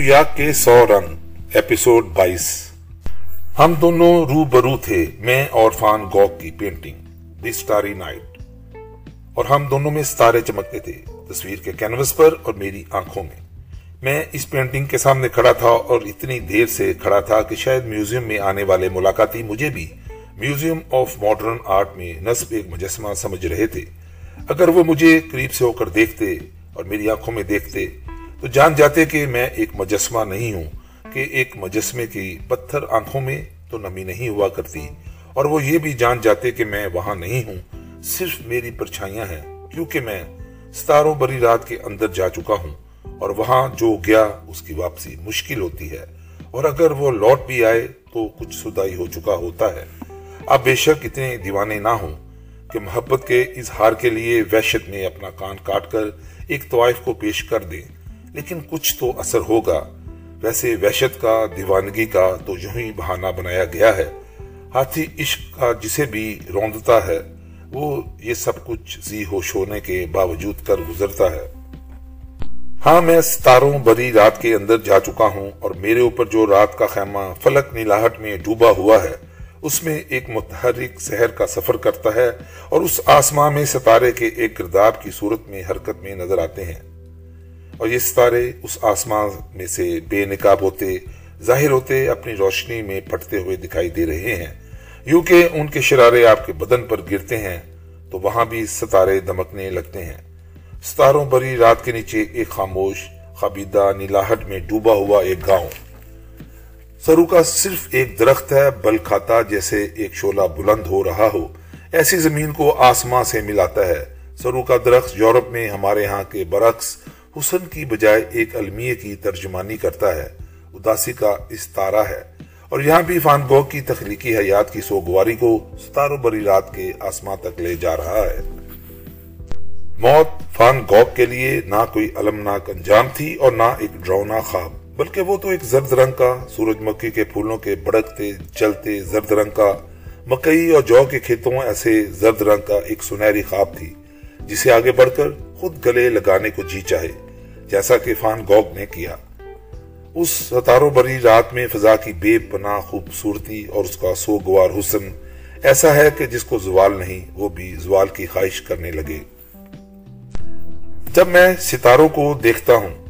یا کے سو رنگ ایپیسوڈ بائیس۔ ہم دونوں رو برو تھے، میں اور فان گوک کی پینٹنگ دی سٹاری نائٹ اور ہم دونوں میں ستارے چمکتے تھے، تصویر کے کینوس پر اور میری آنکھوں میں۔ میں اس پینٹنگ کے سامنے کھڑا تھا اور اتنی دیر سے کھڑا تھا کہ شاید میوزیم میں آنے والے ملاقاتی مجھے بھی میوزیم آف ماڈرن آرٹ میں نصب ایک مجسمہ سمجھ رہے تھے۔ اگر وہ مجھے قریب سے ہو کر دیکھتے اور میری آنکھوں میں دیکھتے تو جان جاتے کہ میں ایک مجسمہ نہیں ہوں، کہ ایک مجسمے کی پتھر آنکھوں میں تو نمی نہیں ہوا کرتی۔ اور وہ یہ بھی جان جاتے کہ میں وہاں نہیں ہوں، صرف میری پرچھائیاں ہیں، کیونکہ میں ستاروں بری رات کے اندر جا چکا ہوں۔ اور وہاں جو گیا، اس کی واپسی مشکل ہوتی ہے۔ اور اگر وہ لوٹ بھی آئے تو کچھ سدائی ہو چکا ہوتا ہے۔ آپ بے شک اتنے دیوانے نہ ہوں کہ محبت کے اظہار کے لیے وحشت میں اپنا کان کاٹ کر ایک طوائف کو پیش کر دیں۔ لیکن کچھ تو اثر ہوگا۔ ویسے وحشت کا، دیوانگی کا تو یوں ہی بہانہ بنایا گیا ہے۔ ہاتھی عشق کا جسے بھی روندتا ہے، وہ یہ سب کچھ زی ہوش ہونے کے باوجود کر گزرتا ہے۔ ہاں میں ستاروں بری رات کے اندر جا چکا ہوں اور میرے اوپر جو رات کا خیمہ فلک نیلاہٹ میں ڈوبا ہوا ہے، اس میں ایک متحرک سحر کا سفر کرتا ہے اور اس آسمان میں ستارے کے ایک گرداب کی صورت میں حرکت میں نظر آتے ہیں۔ اور یہ ستارے اس آسمان میں سے بے نکاب ہوتے، ظاہر ہوتے، اپنی روشنی میں پھٹتے ہوئے دکھائی دے رہے ہیں۔ یوں کہ ان کے شرارے آپ کے بدن پر گرتے ہیں، تو وہاں بھی ستارے دمکنے لگتے ہیں۔ ستاروں بری رات کے نیچے ایک خاموش خبیدہ نیلاہٹ میں ڈوبا ہوا ایک گاؤں۔ سرو کا صرف ایک درخت ہے، بل کھاتا جیسے ایک شولہ بلند ہو رہا ہو۔ ایسی زمین کو آسمان سے ملاتا ہے۔ سرو کا درخت یورپ میں ہمارے ہاں کے برعکس حسن کی بجائے ایک المیہ کی ترجمانی کرتا ہے۔ اداسی کا استارہ ہے۔ اور یہاں بھی فان گوگ کی تخلیقی حیات کی سوگواری کو ستاروں بری رات کے آسمان تک لے جا رہا ہے۔ موت فان گوگ کے لیے نہ کوئی علمناک انجام تھی اور نہ ایک ڈرونا خواب، بلکہ وہ تو ایک زرد رنگ کا سورج مکھی کے پھولوں کے بڑکتے چلتے زرد رنگ کا۔ مکئی اور جو کے کھیتوں ایسے زرد رنگ کا ایک سنہری خواب تھی، جسے آگے بڑھ کر خود گلے لگانے کو جی چاہے۔ جیسا کہ فان گوگ نے کیا۔ اس ستاروں بری رات میں فضا کی بے پناہ خوبصورتی اور اس کا سوگوار حسن ایسا ہے کہ جس کو زوال نہیں، وہ بھی زوال کی خواہش کرنے لگے۔ جب میں ستاروں کو دیکھتا ہوں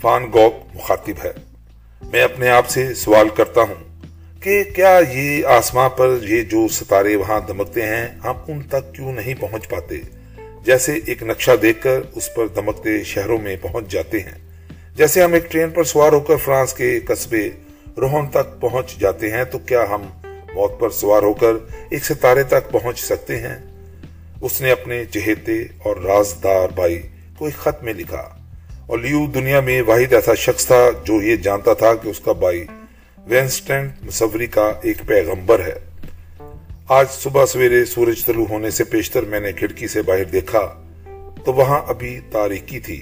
فان گوگ مخاطب ہے۔ میں اپنے آپ سے سوال کرتا ہوں کہ کیا یہ آسمان پر یہ جو ستارے وہاں دمکتے ہیں، ہم ان تک کیوں نہیں پہنچ پاتے؟ جیسے ایک نقشہ دیکھ کر اس پر دمکتے شہروں میں پہنچ جاتے ہیں۔ جیسے ہم ایک ٹرین پر سوار ہو کر فرانس کے قصبے روہن تک پہنچ جاتے ہیں، تو کیا ہم موت پر سوار ہو کر ایک ستارے تک پہنچ سکتے ہیں؟ اس نے اپنے چہیتے اور رازدار بھائی کو ایک خط میں لکھا۔ اور لیو دنیا میں واحد ایسا شخص تھا جو یہ جانتا تھا کہ اس کا بھائی وینسٹنٹ مصوری کا ایک پیغمبر ہے۔ آج صبح سویرے سورج طلوع ہونے سے پیشتر میں نے کھڑکی سے باہر دیکھا تو وہاں ابھی تاریکی تھی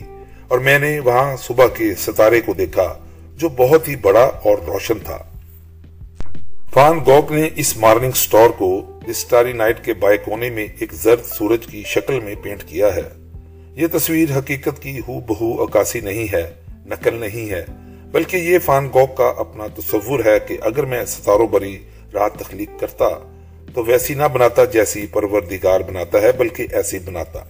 اور میں نے وہاں صبح کے ستارے کو دیکھا جو بہت ہی بڑا اور روشن تھا۔ فان گوک نے اس مارننگ سٹور کو اسٹاری نائٹ کے بائے کونے میں ایک زرد سورج کی شکل میں پینٹ کیا ہے۔ یہ تصویر حقیقت کی ہو بہو عکاسی نہیں ہے، نقل نہیں ہے، بلکہ یہ فان گوک کا اپنا تصور ہے کہ اگر میں ستاروں بری رات تخلیق کرتا تو ویسی نہ بناتا جیسی پروردگار بناتا ہے، بلکہ ایسی بناتا۔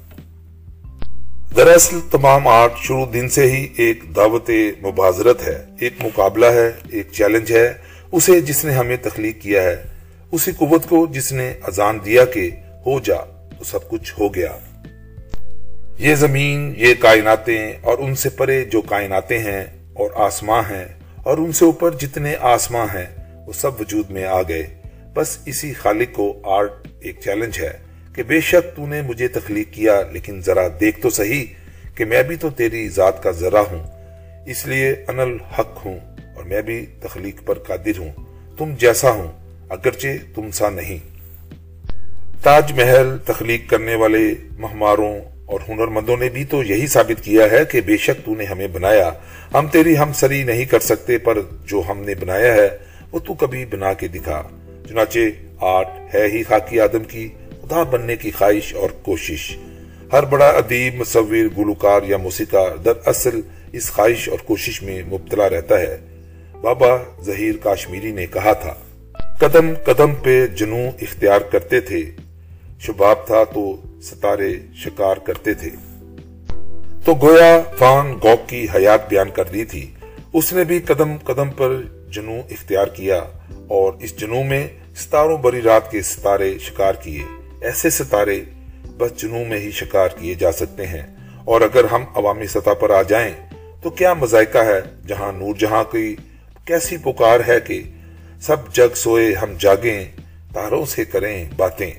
دراصل تمام آرٹ شروع دن سے ہی ایک دعوت مبازرت ہے، ایک مقابلہ ہے، ایک چیلنج ہے۔ اسے جس نے ہمیں تخلیق کیا ہے، اسی قوت کو جس نے ازان دیا کہ ہو جا، تو سب کچھ ہو گیا۔ یہ زمین، یہ کائناتیں اور ان سے پرے جو کائناتیں ہیں اور آسماں ہیں، اور ان سے اوپر جتنے آسماں ہیں، وہ سب وجود میں آ گئے۔ بس اسی خالق کو آرٹ ایک چیلنج ہے کہ بے شک تو نے مجھے تخلیق کیا، لیکن ذرا دیکھ تو صحیح کہ میں بھی تو تیری ذات کا ذرا ہوں۔ اس لیے انل حق ہوں اور میں بھی تخلیق پر قادر ہوں۔ تم جیسا ہوں، اگرچہ تم سا نہیں۔ تاج محل تخلیق کرنے والے مہماروں اور ہنرمندوں نے بھی تو یہی ثابت کیا ہے کہ بے شک تو نے ہمیں بنایا۔ ہم تیری ہم سری نہیں کر سکتے، پر جو ہم نے بنایا ہے، وہ تو کبھی بنا کے دکھا۔ چنانچہ آرٹ ہے ہی خاکی آدم کی، خدا بننے کی خواہش اور کوشش۔ ہر بڑا ادیب، مصور، گلوکار یا موسیقار در اصل اس خواہش اور کوشش میں مبتلا رہتا ہے۔ بابا ظہیر کاشمیری نے کہا تھا، قدم قدم پہ جنو اختیار کرتے تھے۔ شباب تھا تو ستارے شکار کرتے تھے۔ تو گویا فان گوک کی حیات بیان کر دی تھی۔ اس نے بھی قدم قدم پر جنو اختیار کیا اور اس جنو میں ستاروں بری رات کے ستارے شکار کیے، ایسے ستارے بس جنو میں ہی شکار کیے جا سکتے ہیں۔ اور اگر ہم عوامی سطح پر آ جائیں، تو کیا مذائقہ ہے جہاں نور جہاں کی کیسی پکار ہے کہ سب جگ سوئے ہم جاگیں، تاروں سے کریں باتیں۔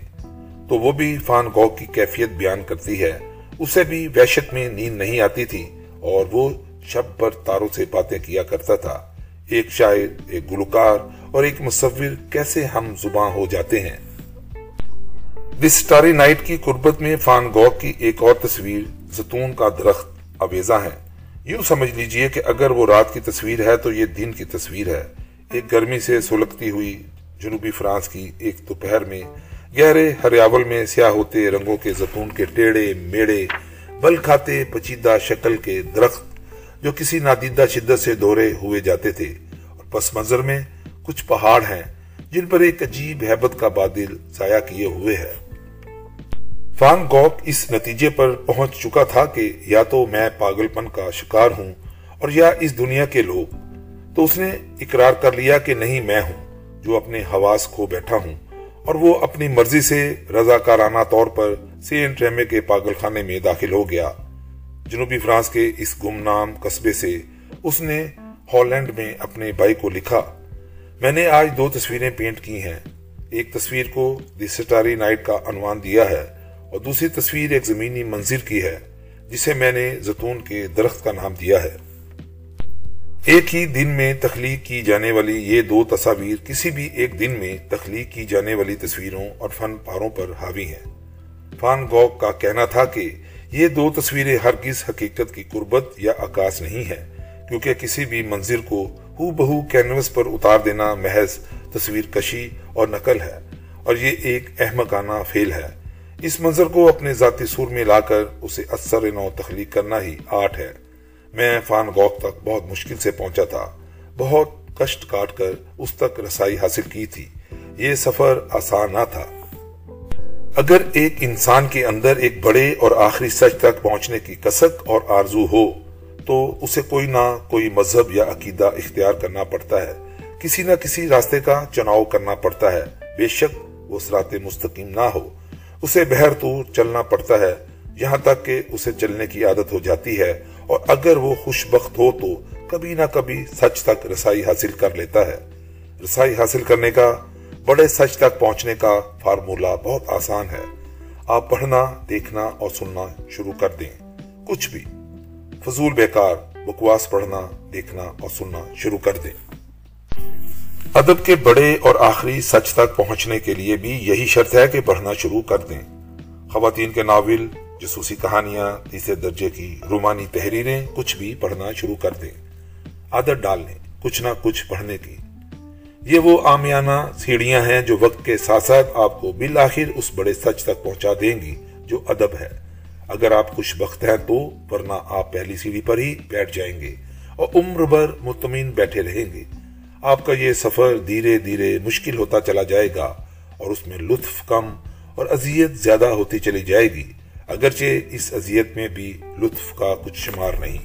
تو وہ بھی فان گو کی کیفیت بیان کرتی ہے۔ اسے بھی وحشت میں نیند نہیں آتی تھی اور وہ شب پر تاروں سے باتیں کیا کرتا تھا۔ ایک شاعر، ایک گلوکار اور ایک مصور کیسے ہم زباں ہو جاتے ہیں۔ سٹاری نائٹ کی قربت میں فان گوک کی ایک اور تصویر زتون کا درخت اویزہ ہے یوں سمجھ لیجیے کہ اگر وہ رات کی تصویر ہے تو یہ دن کی تصویر ہے۔ ایک گرمی سے سلگتی ہوئی جنوبی فرانس کی ایک دوپہر میں گہرے ہریاول میں سیاہ ہوتے رنگوں کے زتون کے ٹیڑے میڑے، بل کھاتے پچیدہ شکل کے درخت جو کسی نادیدہ شدت سے دورے ہوئے جاتے تھے۔ اور پس منظر میں کچھ پہاڑ ہیں جن پر ایک عجیب حیبت کا بادل سایہ کیے ہوئے ہے۔ فان گوک اس نتیجے پر پہنچ چکا تھا کہ یا تو میں پاگل پن کا شکار ہوں اور یا اس دنیا کے لوگ۔ تو اس نے اقرار کر لیا کہ نہیں میں ہوں، جو اپنے حواس کھو بیٹھا ہوں۔ اور وہ اپنی مرضی سے رضاکارانہ طور پر سینٹ ریمے کے پاگل خانے میں داخل ہو گیا۔ جنوبی فرانس کے اس گمنام قصبے سے اس نے ہالینڈ میں اپنے بھائی کو لکھا۔ میں نے آج دو تصویریں پینٹ کی ہیں۔ ایک تصویر کو دی سٹاری نائٹ کا عنوان دیا ہے اور دوسری تصویر ایک زمینی منظر کی ہے، جسے میں نے زتون کے درخت کا نام دیا ہے۔ ایک ہی دن میں تخلیق کی جانے والی یہ دو تصاویر کسی بھی ایک دن میں تخلیق کی جانے والی تصویروں اور فن پاروں پر حاوی ہیں۔ فان گوک کا کہنا تھا کہ یہ دو تصویریں ہرگز حقیقت کی قربت یا عکاس نہیں ہیں، کیونکہ کسی بھی منظر کو ہو بہو کینوس پر اتار دینا محض تصویر کشی اور نقل ہے، اور یہ ایک احمقانہ فیل ہے۔ اس منظر کو اپنے ذاتی سور میں لا کر اسے اثر نو تخلیق کرنا ہی آرٹ ہے۔ میں فان گوک تک بہت مشکل سے پہنچا تھا۔ بہت کشٹ کاٹ کر اس تک رسائی حاصل کی تھی۔ یہ سفر آسان نہ تھا۔ اگر ایک انسان کے اندر ایک بڑے اور آخری سچ تک پہنچنے کی کسک اور آرزو ہو تو اسے کوئی نہ کوئی مذہب یا عقیدہ اختیار کرنا پڑتا ہے۔ کسی نہ کسی راستے کا چناؤ کرنا پڑتا ہے۔ بے شک وہ سرات مستقیم نہ ہو۔ اسے بہر تو چلنا پڑتا ہے۔ یہاں تک کہ اسے چلنے کی عادت ہو جاتی ہے۔ اور اگر وہ خوش بخت ہو تو کبھی نہ کبھی سچ تک رسائی حاصل کر لیتا ہے۔ رسائی حاصل کرنے کا، بڑے سچ تک پہنچنے کا فارمولا بہت آسان ہے۔ آپ پڑھنا، دیکھنا اور سننا شروع کر دیں۔ کچھ بھی۔ فضول بیکار، بکواس پڑھنا، دیکھنا اور سننا شروع کر دیں۔ ادب کے بڑے اور آخری سچ تک پہنچنے کے لیے بھی یہی شرط ہے کہ پڑھنا شروع کر دیں۔ خواتین کے ناول، جسوسی کہانیاں تیسرے درجے کی رومانی تحریریں، کچھ بھی پڑھنا شروع کر دیں۔ عادت ڈال لیں، کچھ نہ کچھ پڑھنے کی۔ یہ وہ آمیانہ سیڑھیاں ہیں جو وقت کے ساتھ ساتھ آپ کو بالآخر اس بڑے سچ تک پہنچا دیں گی جو ادب ہے۔ اگر آپ خوش بخت ہیں تو، ورنہ آپ پہلی سیڑھی پر ہی بیٹھ جائیں گے اور عمر بھر مطمئن بیٹھے رہیں گے۔ آپ کا یہ سفر دھیرے دھیرے مشکل ہوتا چلا جائے گا اور اس میں لطف کم اور اذیت زیادہ ہوتی چلی جائے گی، اگرچہ اس اذیت میں بھی لطف کا کچھ شمار نہیں۔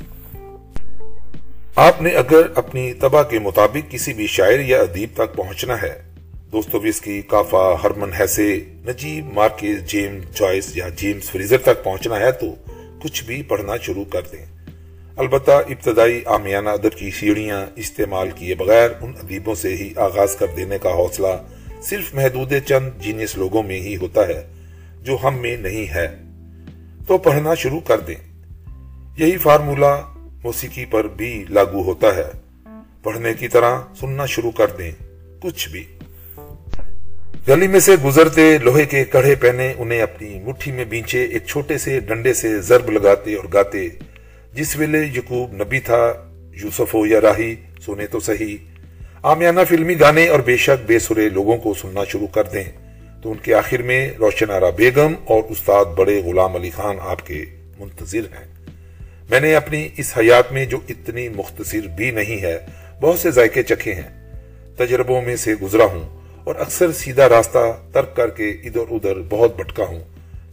آپ نے اگر اپنی تباہ کے مطابق کسی بھی شاعر یا ادیب تک پہنچنا ہے Dostoevsky Kafka Hermann Hesse Naguib Marquez James Joyce یا جیمز فریزر تک پہنچنا ہے تو کچھ بھی پڑھنا شروع کر دیں۔ البتہ ابتدائی آمیانہ ادب کی سیڑھیاں استعمال کیے بغیر ان ادیبوں سے ہی آغاز کر دینے کا حوصلہ صرف محدود چند جینیس لوگوں میں ہی ہوتا ہے، جو ہم میں نہیں ہے۔ تو پڑھنا شروع کر دیں۔ یہی فارمولا موسیقی پر بھی لاگو ہوتا ہے۔ پڑھنے کی طرح سننا شروع کر دیں، کچھ بھی۔ گلی میں سے گزرتے لوہے کے کڑھے پہنے انہیں اپنی مٹھی میں بینچے ایک چھوٹے سے ڈنڈے سے ضرب لگاتے اور گاتے۔ جس ویلے یقوب نبی تھا، یوسف ہو یا راہی سنے تو صحیح۔ آمیانہ فلمی گانے اور بے شک بے سرے لوگوں کو سننا شروع کر دیں۔ تو ان کے آخر میں روشن آرا بیگم اور استاد بڑے غلام علی خان آپ کے منتظر ہیں۔ میں نے اپنی اس حیات میں جو اتنی مختصر بھی نہیں ہے، بہت سے ذائقے چکھے ہیں۔ تجربوں میں سے گزرا ہوں۔ اور اکثر سیدھا راستہ ترک کر کے ادھر ادھر بہت بھٹکا ہوں۔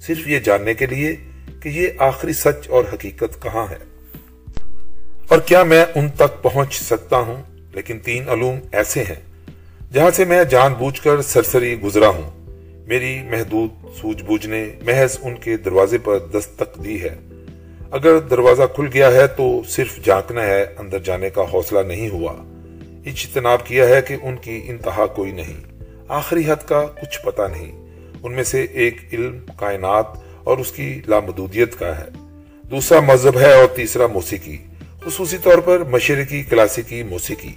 صرف یہ جاننے کے لیے کہ یہ آخری سچ اور حقیقت کہاں ہے۔ اور کیا میں ان تک پہنچ سکتا ہوں؟ لیکن تین علوم ایسے ہیں جہاں سے میں جان بوجھ کر سرسری گزرا ہوں۔ میری محدود سوج بوجھ نے محض ان کے دروازے پر دستک دی ہے۔ اگر دروازہ کھل گیا ہے تو صرف جانکنا ہے، اندر جانے کا حوصلہ نہیں ہوا۔ اجتناب کیا ہے کہ ان کی انتہا کوئی نہیں۔ آخری حد کا کچھ پتہ نہیں۔ ان میں سے ایک علم کائنات اور اس کی لامدودیت کا ہے۔ دوسرا مذہب ہے اور تیسرا موسیقی۔ خصوصی طور پر مشرقی، کلاسیکی، موسیقی۔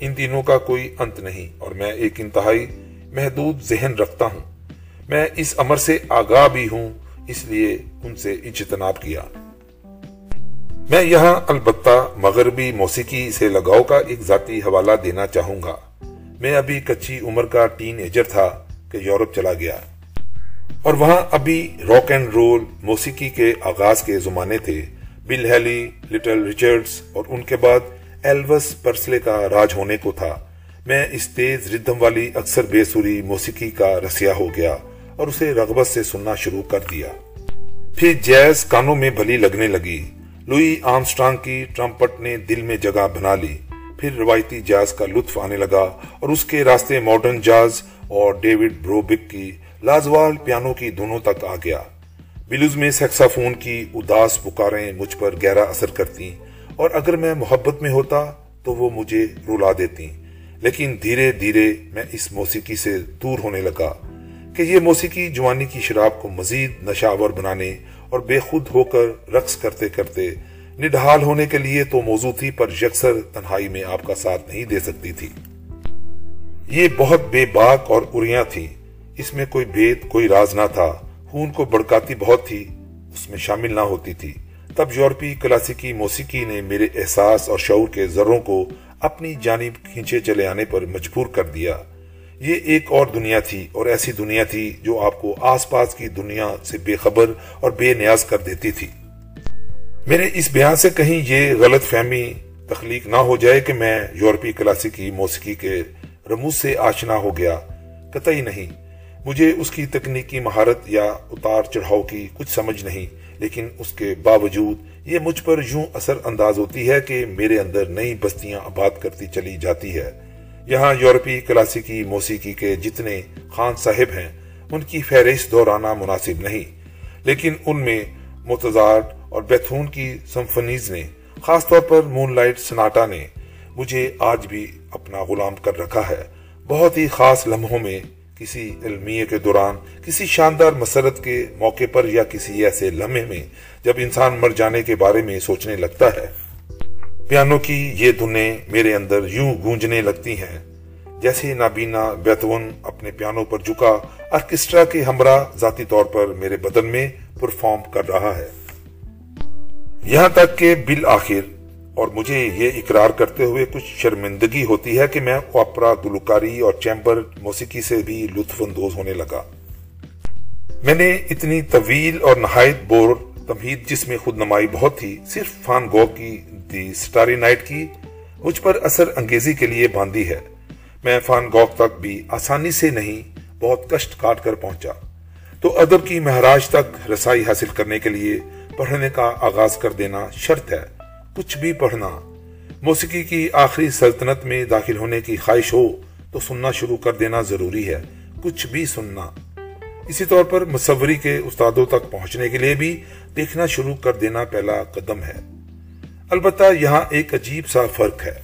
ان تینوں کا کوئی انت نہیں اور میں ایک انتہائی محدود ذہن رکھتا ہوں۔ میں اس امر سے آگاہ بھی ہوں، اس لیے ان سے اجتناب کیا۔ میں یہاں البتہ مغربی موسیقی سے لگاؤ کا ایک ذاتی حوالہ دینا چاہوں گا۔ میں ابھی کچی عمر کا ٹین ایجر تھا کہ یورپ چلا گیا۔ اور وہاں ابھی راک اینڈ رول موسیقی کے آغاز کے زمانے تھے۔ بل ہیلی، لٹل ریچرڈز اور ان کے بعد ایلوس پرسلے کا راج ہونے کو تھا۔ میں اس تیز ردم والی اکثر بے سوری موسیقی کا رسیا ہو گیا اور اسے رغبت سے سننا شروع کر دیا۔ پھر جیز کانوں میں بھلی لگنے لگی۔ لوئی آمسٹرانگ کی ٹرمپٹ نے دل میں جگہ بنا لی۔ پھر روایتی جاز کا لطف آنے لگا اور اس کے راستے ماڈرن جاز اور ڈیوڈ بروبک کی لازوال پیانو کی دونوں تک آ گیا۔ بلوز میں سیکسافون کی اداس پکاریں مجھ پر گہرا اثر کرتی اور اگر میں محبت میں ہوتا تو وہ مجھے رولا دیتی لیکن دھیرے دھیرے میں اس موسیقی سے دور ہونے لگا کہ یہ موسیقی جوانی کی شراب کو مزید نشاور بنانے اور بے خود ہو کر رقص کرتے کرتے نڈھال ہونے کے لیے تو موضوع تھی پر یکسر تنہائی میں آپ کا ساتھ نہیں دے سکتی تھی۔ یہ بہت بے باک اور اریاں تھی۔ اس میں کوئی بھید، کوئی راز نہ تھا۔ خون کو بڑکاتی بہت تھی۔ اس میں شامل نہ ہوتی تھی۔ تب یورپی کلاسیکی موسیقی نے میرے احساس اور شعور کے ذروں کو اپنی جانب کھینچے چلے آنے پر مجبور کر دیا۔ یہ ایک اور دنیا تھی اور ایسی دنیا تھی جو آپ کو آس پاس کی دنیا سے بے خبر اور بے نیاز کر دیتی تھی۔ میرے اس بیان سے کہیں یہ غلط فہمی تخلیق نہ ہو جائے کہ میں یورپی کلاسیکی موسیقی کے رموز سے آشنا ہو گیا، قطعی نہیں۔ مجھے اس کی تکنیکی مہارت یا اتار چڑھاؤ کی کچھ سمجھ نہیں، لیکن اس کے باوجود یہ مجھ پر یوں اثر انداز ہوتی ہے کہ میرے اندر نئی بستیاں آباد کرتی چلی جاتی ہے۔ یہاں یورپی کلاسیکی موسیقی کے جتنے خان صاحب ہیں، ان کی فہرست دورانہ مناسب نہیں، لیکن ان میں متضاد اور بیتھون کی سمفنیز نے، خاص طور پر مون لائٹ سناٹا نے، مجھے آج بھی اپنا غلام کر رکھا ہے۔ بہت ہی خاص لمحوں میں کسی علمیہ کے دوران، کسی شاندار مسرت کے موقع پر یا کسی ایسے لمحے میں جب انسان مر جانے کے بارے میں سوچنے لگتا ہے۔ پیانو کی یہ دھنیں میرے اندر یوں گونجنے لگتی ہیں، جیسے نابینا بیتون اپنے پیانو پر جھکا آرکسٹرا کے ہمراہ ذاتی طور پر میرے بدن میں پرفارم کر رہا ہے۔ یہاں تک کہ بالآخر، اور مجھے یہ اقرار کرتے ہوئے کچھ شرمندگی ہوتی ہے کہ میں اوپرا گلوکاری اور چیمبر موسیقی سے بھی لطف اندوز ہونے لگا۔ میں نے اتنی طویل اور نہایت بور تمہید جس میں خود نمائی بہت تھی، صرف فان گو کی دی سٹاری نائٹ کی، مجھ پر اثر انگیزی کے لیے باندھی ہے۔ میں فان گوک تک بھی آسانی سے نہیں، بہت کشٹ کاٹ کر پہنچا۔ تو ادب کی مہاراج تک رسائی حاصل کرنے کے لیے پڑھنے کا آغاز کر دینا شرط ہے۔ کچھ بھی پڑھنا۔ موسیقی کی آخری سلطنت میں داخل ہونے کی خواہش ہو تو سننا شروع کر دینا ضروری ہے۔ کچھ بھی سننا۔ اسی طور پر مصوری کے استادوں تک پہنچنے کے لیے بھی دیکھنا شروع کر دینا پہلا قدم ہے۔ البتہ یہاں ایک عجیب سا فرق ہے۔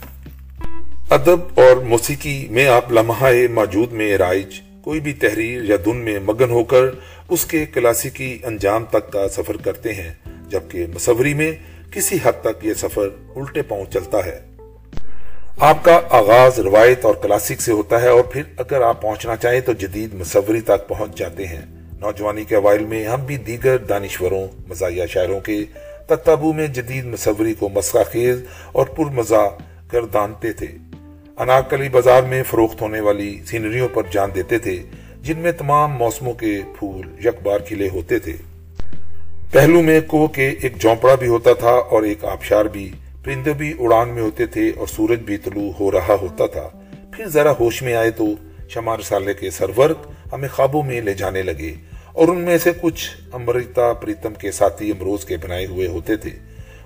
ادب اور موسیقی میں آپ لمحہ موجود میں رائج کوئی بھی تحریر یا دن میں مگن ہو کر اس کے کلاسیکی انجام تک کا سفر کرتے ہیں، جبکہ مصوری میں کسی حد تک یہ سفر الٹے پاؤں چلتا ہے۔ آپ کا آغاز روایت اور کلاسک سے ہوتا ہے اور پھر اگر آپ پہنچنا چاہیں تو جدید مصوری تک پہنچ جاتے ہیں۔ نوجوانی کے اوائل میں ہم بھی دیگر دانشوروں، مزاحیہ شاعروں کے تتابو میں جدید مصوری کو مسخہ خیز اور پر مزہ گردانتے تھے۔ اناکلی بازار میں فروخت ہونے والی سینریوں پر جان دیتے تھے، جن میں تمام موسموں کے پھول یک بار کھلے ہوتے تھے۔ پہلو میں کو کے ایک جونپڑا بھی ہوتا تھا اور ایک آبشار بھی۔ پرندے بھی اڑان میں ہوتے تھے اور سورج بھی طلوع ہو رہا ہوتا تھا۔ پھر ذرا ہوش میں آئے تو شمار سالے کے سرورگ ہمیں خوابوں میں لے جانے لگے اور ان میں سے کچھ امرتا پریتم کے ساتھی امروز کے بنائے ہوئے ہوتے تھے۔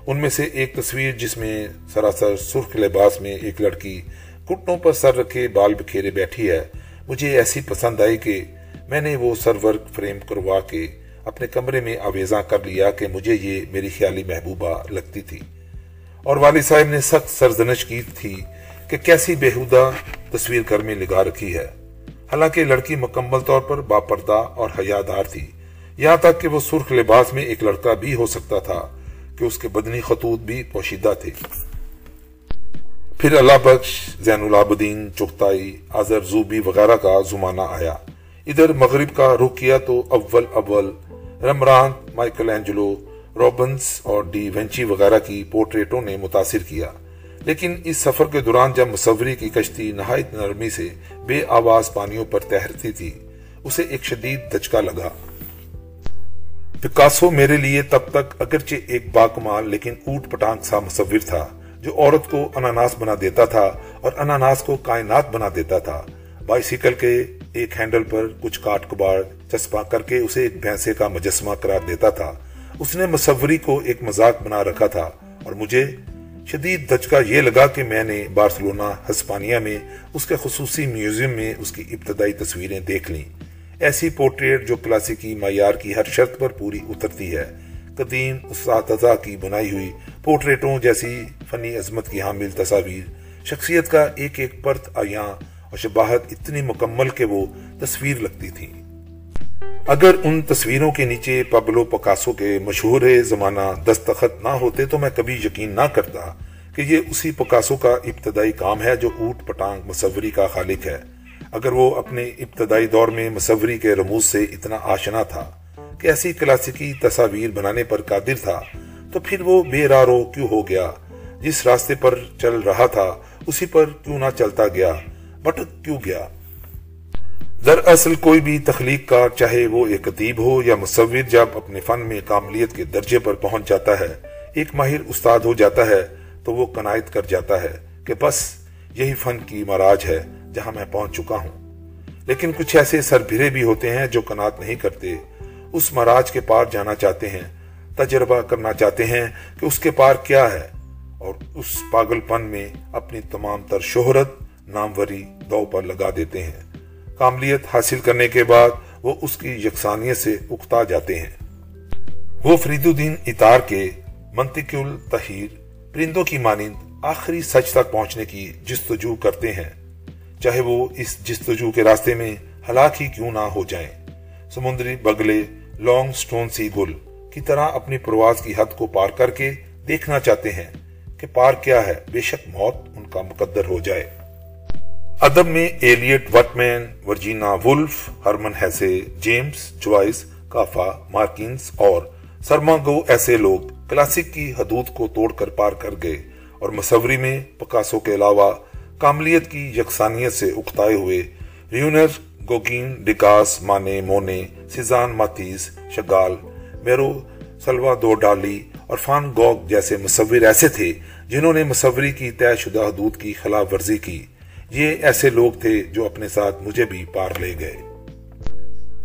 ان میں سے ایک تصویر جس میں سراسر سرخ لباس میں ایک لڑکی گھٹنوں پر سر رکھے بال بکھیرے بیٹھی ہے۔ مجھے ایسی پسند آئی کہ میں نے وہ سرورگ فریم کروا کے اپنے کمرے میں آویزاں کر لیا کہ مجھے یہ میری خیالی محبوبہ لگتی تھی۔ اور والد صاحب نے سخت سرزنش کی تھی کہ کیسی بےحودہ تصویر گھر میں لگا رکھی ہے۔ حالانکہ لڑکی مکمل طور پر باپردہ اور حیادار تھی۔ یہاں تک کہ وہ سرخ لباس میں ایک لڑکا بھی ہو سکتا تھا کہ اس کے بدنی خطوط بھی پوشیدہ تھے۔ پھر اللہ بخش زین العابدین چکتائی آزر زوبی وغیرہ کا زمانہ آیا۔ ادھر مغرب کا رخ کیا تو اول اول رمرانت مائیکل اینجلو روبنس اور ڈی وینچی وغیرہ کی پورٹریٹوں نے متاثر کیا۔ لیکن اس سفر کے دوران جب مصوری کی کشتی نہایت نرمی سے بے آواز پانیوں پر تہرتی تھی، اسے ایک شدید دچکا لگا۔ پکاسو میرے لیے تب تک اگرچہ ایک باکمال لیکن اوٹ پٹانگ سا مصور تھا۔ جو عورت کو اناناس بنا دیتا تھا اور اناناس کو کائنات بنا دیتا تھا، بائسیکل کے ایک ہینڈل پر کچھ کاٹ کباڑ چسپا کر کے اسے ایک بھینسے کا مجسمہ قرار دیتا تھا۔ اس نے مصوری کو ایک مزاق بنا رکھا تھا اور مجھے شدید دچکا یہ لگا کہ میں نے بارسلونا، ہسپانیہ میں، اس کے خصوصی میوزیم میں اس کی ابتدائی تصویریں دیکھ لیں۔ ایسی پورٹریٹ جو کلاسیکی معیار کی ہر شرط پر پوری اترتی ہے۔ قدیم اساتذہ کی بنائی ہوئی پورٹریٹوں جیسی فنی عظمت کی حامل تصاویر، شخصیت کا ایک ایک پرت آیاں اور شباہت اتنی مکمل کہ وہ تصویر لگتی تھی۔ اگر ان تصویروں کے نیچے پبلو پکاسو کے مشہور زمانہ دستخط نہ ہوتے تو میں کبھی یقین نہ کرتا کہ یہ اسی پکاسو کا ابتدائی کام ہے جو اوٹ پٹانگ مصوری کا خالق ہے۔ اگر وہ اپنے ابتدائی دور میں مصوری کے رموز سے اتنا آشنا تھا کہ ایسی کلاسیکی تصاویر بنانے پر قادر تھا، تو پھر وہ بے رارو کیوں ہو گیا؟ جس راستے پر چل رہا تھا، اسی پر کیوں نہ چلتا گیا؟ بٹک کیوں گیا؟ دراصل کوئی بھی تخلیق کا، چاہے وہ ایک ادیب ہو یا مصور، جب اپنے فن میں کاملیت کے درجے پر پہنچ جاتا ہے، ایک ماہر استاد ہو جاتا ہے، تو وہ کنائت کر جاتا ہے کہ بس یہی فن کی مراج ہے جہاں میں پہنچ چکا ہوں۔ لیکن کچھ ایسے سربھرے بھی ہوتے ہیں جو کنات نہیں کرتے۔ اس مراج کے پار جانا چاہتے ہیں، تجربہ کرنا چاہتے ہیں کہ اس کے پار کیا ہے۔ اور اس پاگل پن میں اپنی تمام تر شہرت ناموری دو پر لگا دیتے ہیں۔ کاملیت حاصل کرنے کے بعد وہ اس کی یکسانیت سے اکتا جاتے ہیں۔ وہ فرید الدین اتار کے منطق التحیر پرندوں کی مانند آخری سچ تک پہنچنے کی جستجو کرتے ہیں۔ چاہے وہ اس جستجو کے راستے میں ہلاک ہی کیوں نہ ہو جائیں۔ سمندری بگلے لانگ سٹون سی گل کی طرح اپنی پرواز کی حد کو پار کر کے دیکھنا چاہتے ہیں۔ کہ پار کیا ہے، بے شک موت ان کا مقدر ہو جائے۔ ادب میں Eliot Whitman Virginia Woolf Hermann Hesse, James, Joyce, Kafka Marquez اور سرما گو ایسے لوگ کلاسک کی حدود کو توڑ کر پار کر گئے اور مصوری میں پکاسو کے علاوہ کاملیت کی یکسانیت سے اکتائے ہوئے ریونر گوگین ڈکاس مانے، مونے، سیزان ماتیز شگال، میرو سلوا دو ڈالی اور فان گوگ جیسے مصور ایسے تھے جنہوں نے مصوری کی طے شدہ حدود کی خلاف ورزی کی۔ یہ ایسے لوگ تھے جو اپنے ساتھ مجھے بھی پار لے گئے۔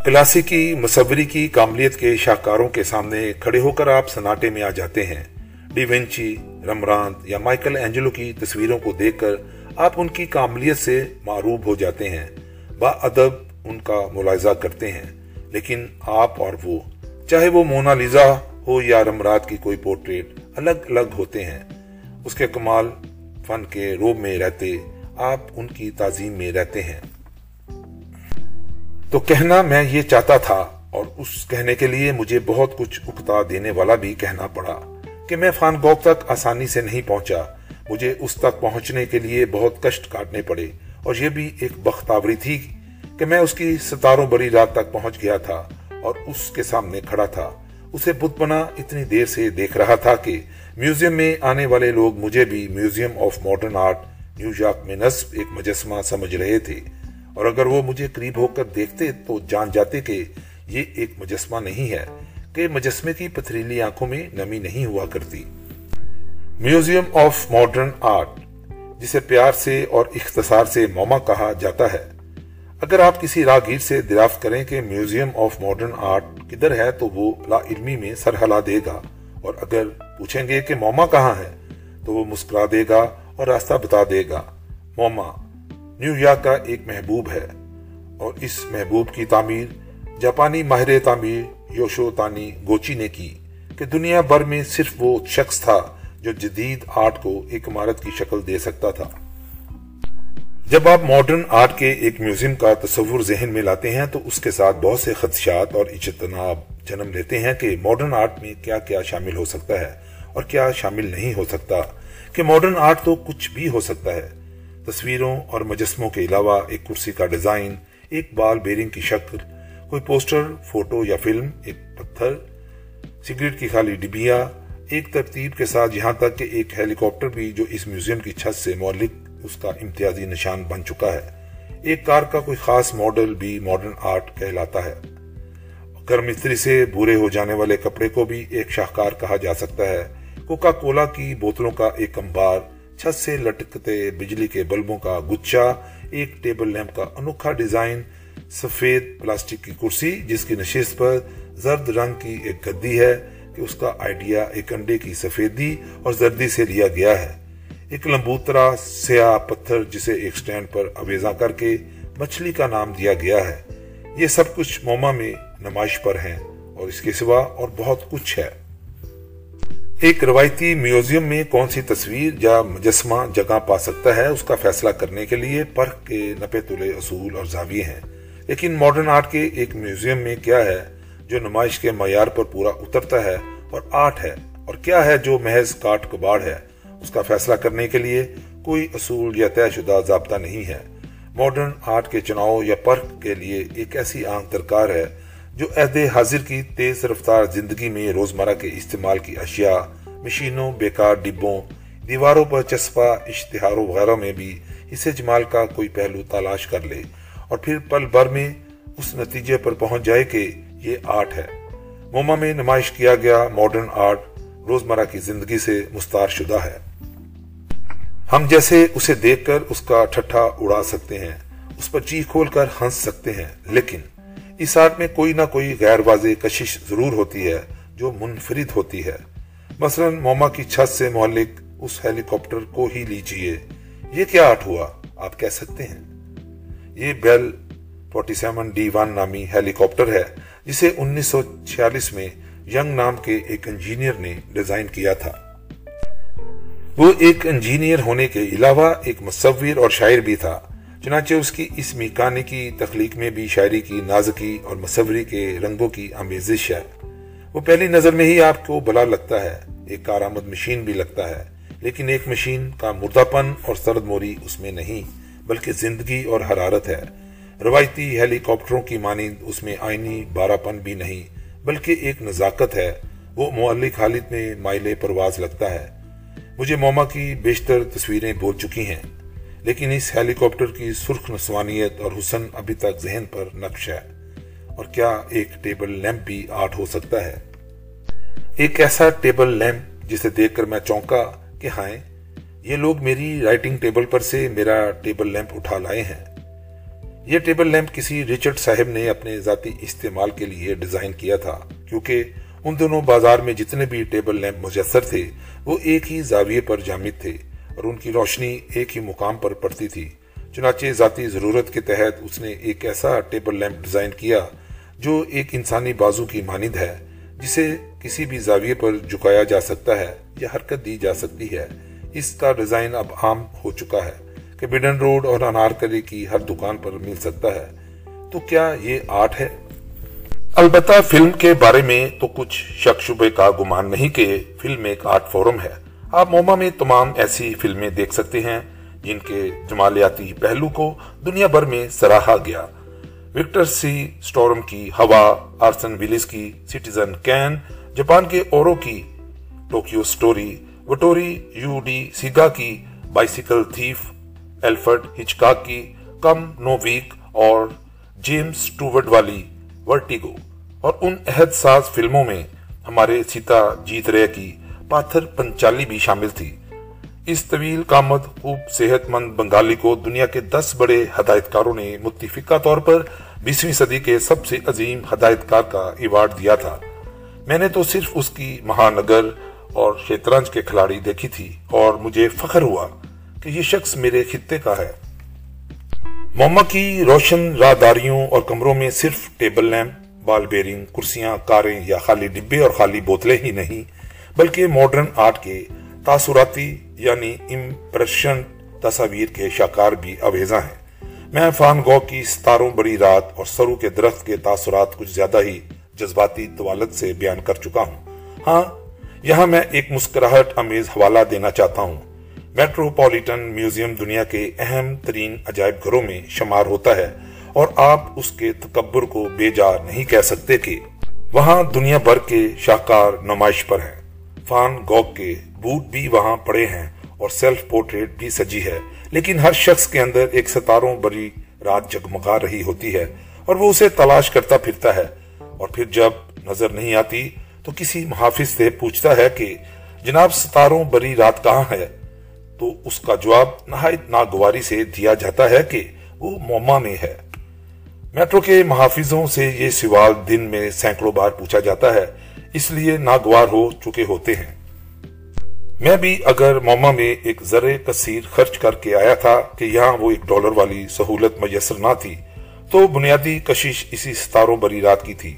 کلاسیکی مصوری کی کاملیت کے شاہکاروں کے سامنے کھڑے ہو کر آپ سناٹے میں آ جاتے ہیں۔ ڈی وینچی رمرانت یا مائیکل اینجلو کی تصویروں کو دیکھ کر آپ ان کی کاملیت سے معروب ہو جاتے ہیں۔ با ادب ان کا ملاحظہ کرتے ہیں، لیکن آپ اور وہ، چاہے وہ مونالیزا ہو یا رمرات کی کوئی پورٹریٹ الگ الگ ہوتے ہیں، اس کے کمال فن کے روب میں رہتے، آپ ان کی تعظیم میں رہتے ہیں۔ تو کہنا میں یہ چاہتا تھا اور اس کہنے کے لیے مجھے بہت کچھ اکتا دینے والا بھی کہنا پڑا کہ میں فان گوک تک آسانی سے نہیں پہنچا، مجھے اس تک پہنچنے کے لیے بہت کشٹ کاٹنے پڑے۔ اور یہ بھی ایک بختاوری تھی کہ میں اس کی ستاروں بڑی رات تک پہنچ گیا تھا اور اس کے سامنے کھڑا تھا۔ اسے بت بنا اتنی دیر سے دیکھ رہا تھا کہ میوزیم میں آنے والے لوگ مجھے بھی museum of modern art, New York میں نصب ایک مجسمہ سمجھ رہے تھے۔ اور اگر وہ مجھے قریب ہو کر دیکھتے تو جان جاتے کہ یہ ایک مجسمہ نہیں ہے، کہ مجسمے کی پتھریلی آنکھوں میں نمی نہیں ہوا کرتی۔ میوزیم آف ماڈرن آرٹ، جسے پیار سے اور اختصار سے موما کہا جاتا ہے اگر آپ کسی راگیر سے دریافت کریں کہ میوزیم آف ماڈرن آرٹ کدھر ہے تو وہ لا علمی میں سر ہلا دے گا اور اگر پوچھیں گے کہ موما کہاں ہے تو وہ مسکرا دے گا اور راستہ بتا دے گا۔ موما، نیو یارک کا ایک محبوب ہے اور اس محبوب کی تعمیر جاپانی ماہر تعمیر یوشو تانی گوچی نے کی کہ دنیا بھر میں صرف وہ شخص تھا جو جدید آرٹ کو ایک عمارت کی شکل دے سکتا تھا۔ جب آپ ماڈرن آرٹ کے ایک میوزیم کا تصور ذہن میں لاتے ہیں تو اس کے ساتھ بہت سے خدشات اور اجتناب جنم لیتے ہیں کہ ماڈرن آرٹ میں کیا کیا شامل ہو سکتا ہے اور کیا شامل نہیں ہو سکتا کہ ماڈرن آرٹ تو کچھ بھی ہو سکتا ہے۔ تصویروں اور مجسموں کے علاوہ ایک کرسی کا ڈیزائن ایک بال بیرنگ کی شکل، کوئی پوسٹر فوٹو یا فلم ایک پتھر، سگریٹ کی خالی ڈبیا ایک ترتیب کے ساتھ یہاں تک کہ ایک ہیلی کاپٹر بھی جو اس میوزیم کی چھت سے مولک اس کا امتیازی نشان بن چکا ہے۔ ایک کار کا کوئی خاص ماڈل بھی ماڈرن آرٹ کہلاتا ہے۔ گرم استری سے بورے ہو جانے والے کپڑے کو بھی ایک شاہکار کہا جا سکتا ہے۔ کوکا کولا کی بوتلوں کا ایک امبار چھت سے لٹکتے بجلی کے بلبوں کا گچا ایک ٹیبل لیمپ کا انوکھا ڈیزائن، سفید پلاسٹک کی کرسی، جس کی نشست پر زرد رنگ کی ایک گدی ہے کہ اس کا آئیڈیا ایک انڈے کی سفیدی اور زردی سے لیا گیا ہے۔ ایک لمبوترا سیاہ پتھر جسے ایک سٹینڈ پر اویزاں کر کے مچھلی کا نام دیا گیا ہے۔ یہ سب کچھ موما میں نمائش پر ہیں اور اس کے سوا اور بہت کچھ ہے۔ ایک روایتی میوزیم میں کون سی تصویر یا مجسمہ جگہ پا سکتا ہے، اس کا فیصلہ کرنے کے لیے پرکھ کے نپے تلے اصول اور زاویے ہیں۔ لیکن ماڈرن آرٹ کے ایک میوزیم میں کیا ہے؟ جو نمائش کے معیار پر پورا اترتا ہے اور آرٹ ہے۔ اور کیا ہے جو محض کاٹ کباڑ ہے؟ اس کا فیصلہ کرنے کے لیے کوئی اصول یا طے شدہ ضابطہ نہیں ہے۔ ماڈرن آرٹ کے چناؤ یا پرکھ کے لیے ایک ایسی آنکھ درکار ہے جو عہد حاضر کی تیز رفتار زندگی میں روزمرہ کے استعمال کی اشیاء، مشینوں، بیکار ڈبوں، دیواروں پر چسپا، اشتہاروں وغیرہ میں بھی اسے جمال کا کوئی پہلو تلاش کر لے اور پھر پل بھر میں اس نتیجے پر پہنچ جائے کہ یہ آرٹ ہے۔ موما میں نمائش کیا گیا، ماڈرن آرٹ روزمرہ کی زندگی سے مستار شدہ ہے۔ ہم جیسے اسے دیکھ کر اس کا ٹھٹھا اڑا سکتے ہیں، اس پر چیخ کھول کر ہنس سکتے ہیں، لیکن اس آرٹ میں کوئی نہ کوئی غیر واضح کشش ضرور ہوتی ہے جو منفرد ہوتی ہے۔ مثلا موما کی چھت سے محلک اس ہیلی کاپٹر کو ہی لیجیے۔ یہ کیا آرٹ ہوا؟ آپ کہہ سکتے ہیں۔ یہ Bell forty seven D one نامی ہیلی کاپٹر ہے، جسے انیس سو چھیالیس میں ینگ نام کے ایک انجینئر نے ڈیزائن کیا تھا۔ وہ ایک انجینئر ہونے کے علاوہ ایک مصور اور شاعر بھی تھا۔ چنانچہ اس کی اس میکانی کی تخلیق میں بھی شاعری کی نازکی اور مصوری کے رنگوں کی آمیزش ہے۔ وہ پہلی نظر میں ہی آپ کو بلا لگتا ہے، ایک کارآمد مشین بھی لگتا ہے۔ لیکن ایک مشین کا مردہ پن اور سرد موری اس میں نہیں، بلکہ زندگی اور حرارت ہے۔ روایتی ہیلی کاپٹروں کی مانند اس میں آئینی بارہ پن بھی نہیں، بلکہ ایک نزاکت ہے۔ وہ معلق حالت میں مائلے پرواز لگتا ہے۔ مجھے موما کی بیشتر تصویریں بول چکی ہیں، لیکن اس ہیلی کاپٹر کی سرخ نسوانیت اور حسن ابھی تک ذہن پر نقش ہے۔ اور کیا ایک ٹیبل لیمپ بھی آرٹ ہو سکتا ہے؟ ایک ایسا ٹیبل لیمپ جسے دیکھ کر میں چونکا کہ ہائیں یہ لوگ میری رائٹنگ ٹیبل پر سے میرا ٹیبل لیمپ اٹھا لائے ہیں۔ یہ ٹیبل لیمپ کسی ریچرڈ صاحب نے اپنے ذاتی استعمال کے لیے ڈیزائن کیا تھا، کیونکہ ان دونوں بازار میں جتنے بھی ٹیبل لیمپ مجسر تھے، وہ ایک ہی زاویے پر جامد تھے اور ان کی روشنی ایک ہی مقام پر پڑتی تھی۔ چنانچہ ذاتی ضرورت کے تحت اس نے ایک ایسا ٹیبل لیمپ ڈیزائن کیا جو ایک انسانی بازو کی مانند ہے، جسے کسی بھی زاویے پر جھکایا جا سکتا ہے یا حرکت دی جا سکتی ہے۔ اس کا ڈیزائن اب عام ہو چکا ہے کہ بڈن روڈ اور انارکلی کی ہر دکان پر مل سکتا ہے۔ تو کیا یہ آرٹ ہے؟ البتہ فلم کے بارے میں تو کچھ شک شبے کا گمان نہیں کہ فلم ایک آرٹ فورم ہے۔ آپ موما میں تمام ایسی فلمیں دیکھ سکتے ہیں جن کے جمالیاتی پہلو کو دنیا بھر میں سراہا گیا۔ وکٹر سی سٹورم کی ہوا، آرسن ویلس کی، سٹیزن کین، جاپان کے اورو کی، Tokyo story, Vittorio De Sica کی بائسیکل تھیف، ایلفرڈ ہچکاک کی، کم نو ویک اور جیمز ٹوورڈ والی ورٹیگو اور ان عہد ساز فلموں میں ہمارے سیتا جیت رے کی پاتھر پنچالی بھی شامل تھی۔ اس طویل کامد خوب صحت مند بنگالی کو دنیا کے دس بڑے ہدایتکاروں نے متفقہ طور پر بیسویں صدی کے سب سے عظیم ہدایتکار کا ایوارڈ دیا تھا۔ میں نے تو صرف اس کی مہانگر اور شیطرنج کے کھلاڑی دیکھی تھی اور مجھے فخر ہوا کہ یہ شخص میرے خطے کا ہے۔ موما کی روشن راہداریوں اور کمروں میں صرف ٹیبل لیمپ بال بیرنگ، کرسیاں، کاریں یا خالی ڈبے اور خالی بوتلیں ہی نہیں، بلکہ ماڈرن آرٹ کے تاثراتی یعنی امپریشن تصاویر کے شاکار بھی اویزاں ہیں۔ میں فان گو کی ستاروں بڑی رات اور سرو کے درخت کے تاثرات کچھ زیادہ ہی جذباتی طوالت سے بیان کر چکا ہوں۔ ہاں یہاں میں ایک مسکراہٹ، امیز حوالہ دینا چاہتا ہوں۔ میٹروپولیٹن میوزیم دنیا کے اہم ترین عجائب گھروں میں شمار ہوتا ہے اور آپ اس کے تکبر کو بے جا نہیں کہہ سکتے کہ وہاں دنیا بھر کے شاہکار نمائش پر ہیں۔ فان گوگ کے بوٹ بھی وہاں پڑے ہیں اور سیلف پورٹریٹ بھی سجی ہے، لیکن ہر شخص کے اندر ایک ستاروں بری رات جگمگا رہی ہوتی ہے اور وہ اسے تلاش کرتا پھرتا ہے۔ اور پھر جب نظر نہیں آتی تو کسی محافظ سے پوچھتا ہے کہ جناب ستاروں بری رات کہاں ہے؟ تو اس کا جواب نہایت ناگواری سے دیا جاتا ہے کہ وہ موما میں ہے۔ میٹرو کے محافظوں سے یہ سوال دن میں سینکڑوں بار پوچھا جاتا ہے، اس لیے ناگوار ہو چکے ہوتے ہیں۔ میں بھی اگر موما میں ایک ذرے کثیر خرچ کر کے آیا تھا کہ یہاں وہ ایک ڈالر والی سہولت میسر نہ تھی، تو بنیادی کشش اسی ستاروں بری رات کی تھی۔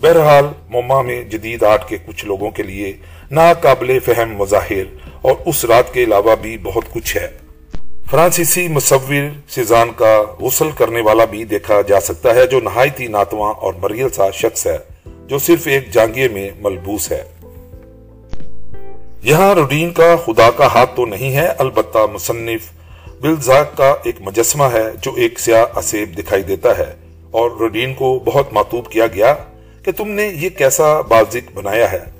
بہرحال موما میں جدید آرٹ کے کچھ لوگوں کے لیے ناقابل فہم مظاہر اور اس رات کے علاوہ بھی بہت کچھ ہے۔ فرانسیسی مصور سیزان کا غسل کرنے والا بھی دیکھا جا سکتا ہے، جو نہایتی ناتواں اور مریل سا شخص ہے، جو صرف ایک جانگیے میں ملبوس ہے۔ یہاں روڈین کا خدا کا ہاتھ تو نہیں ہے، البتہ مصنف بلزاک کا ایک مجسمہ ہے، جو ایک سیاہ اسیب دکھائی دیتا ہے۔ اور روڈین کو بہت ماتوب کیا گیا کہ تم نے یہ کیسا بازک بنایا ہے۔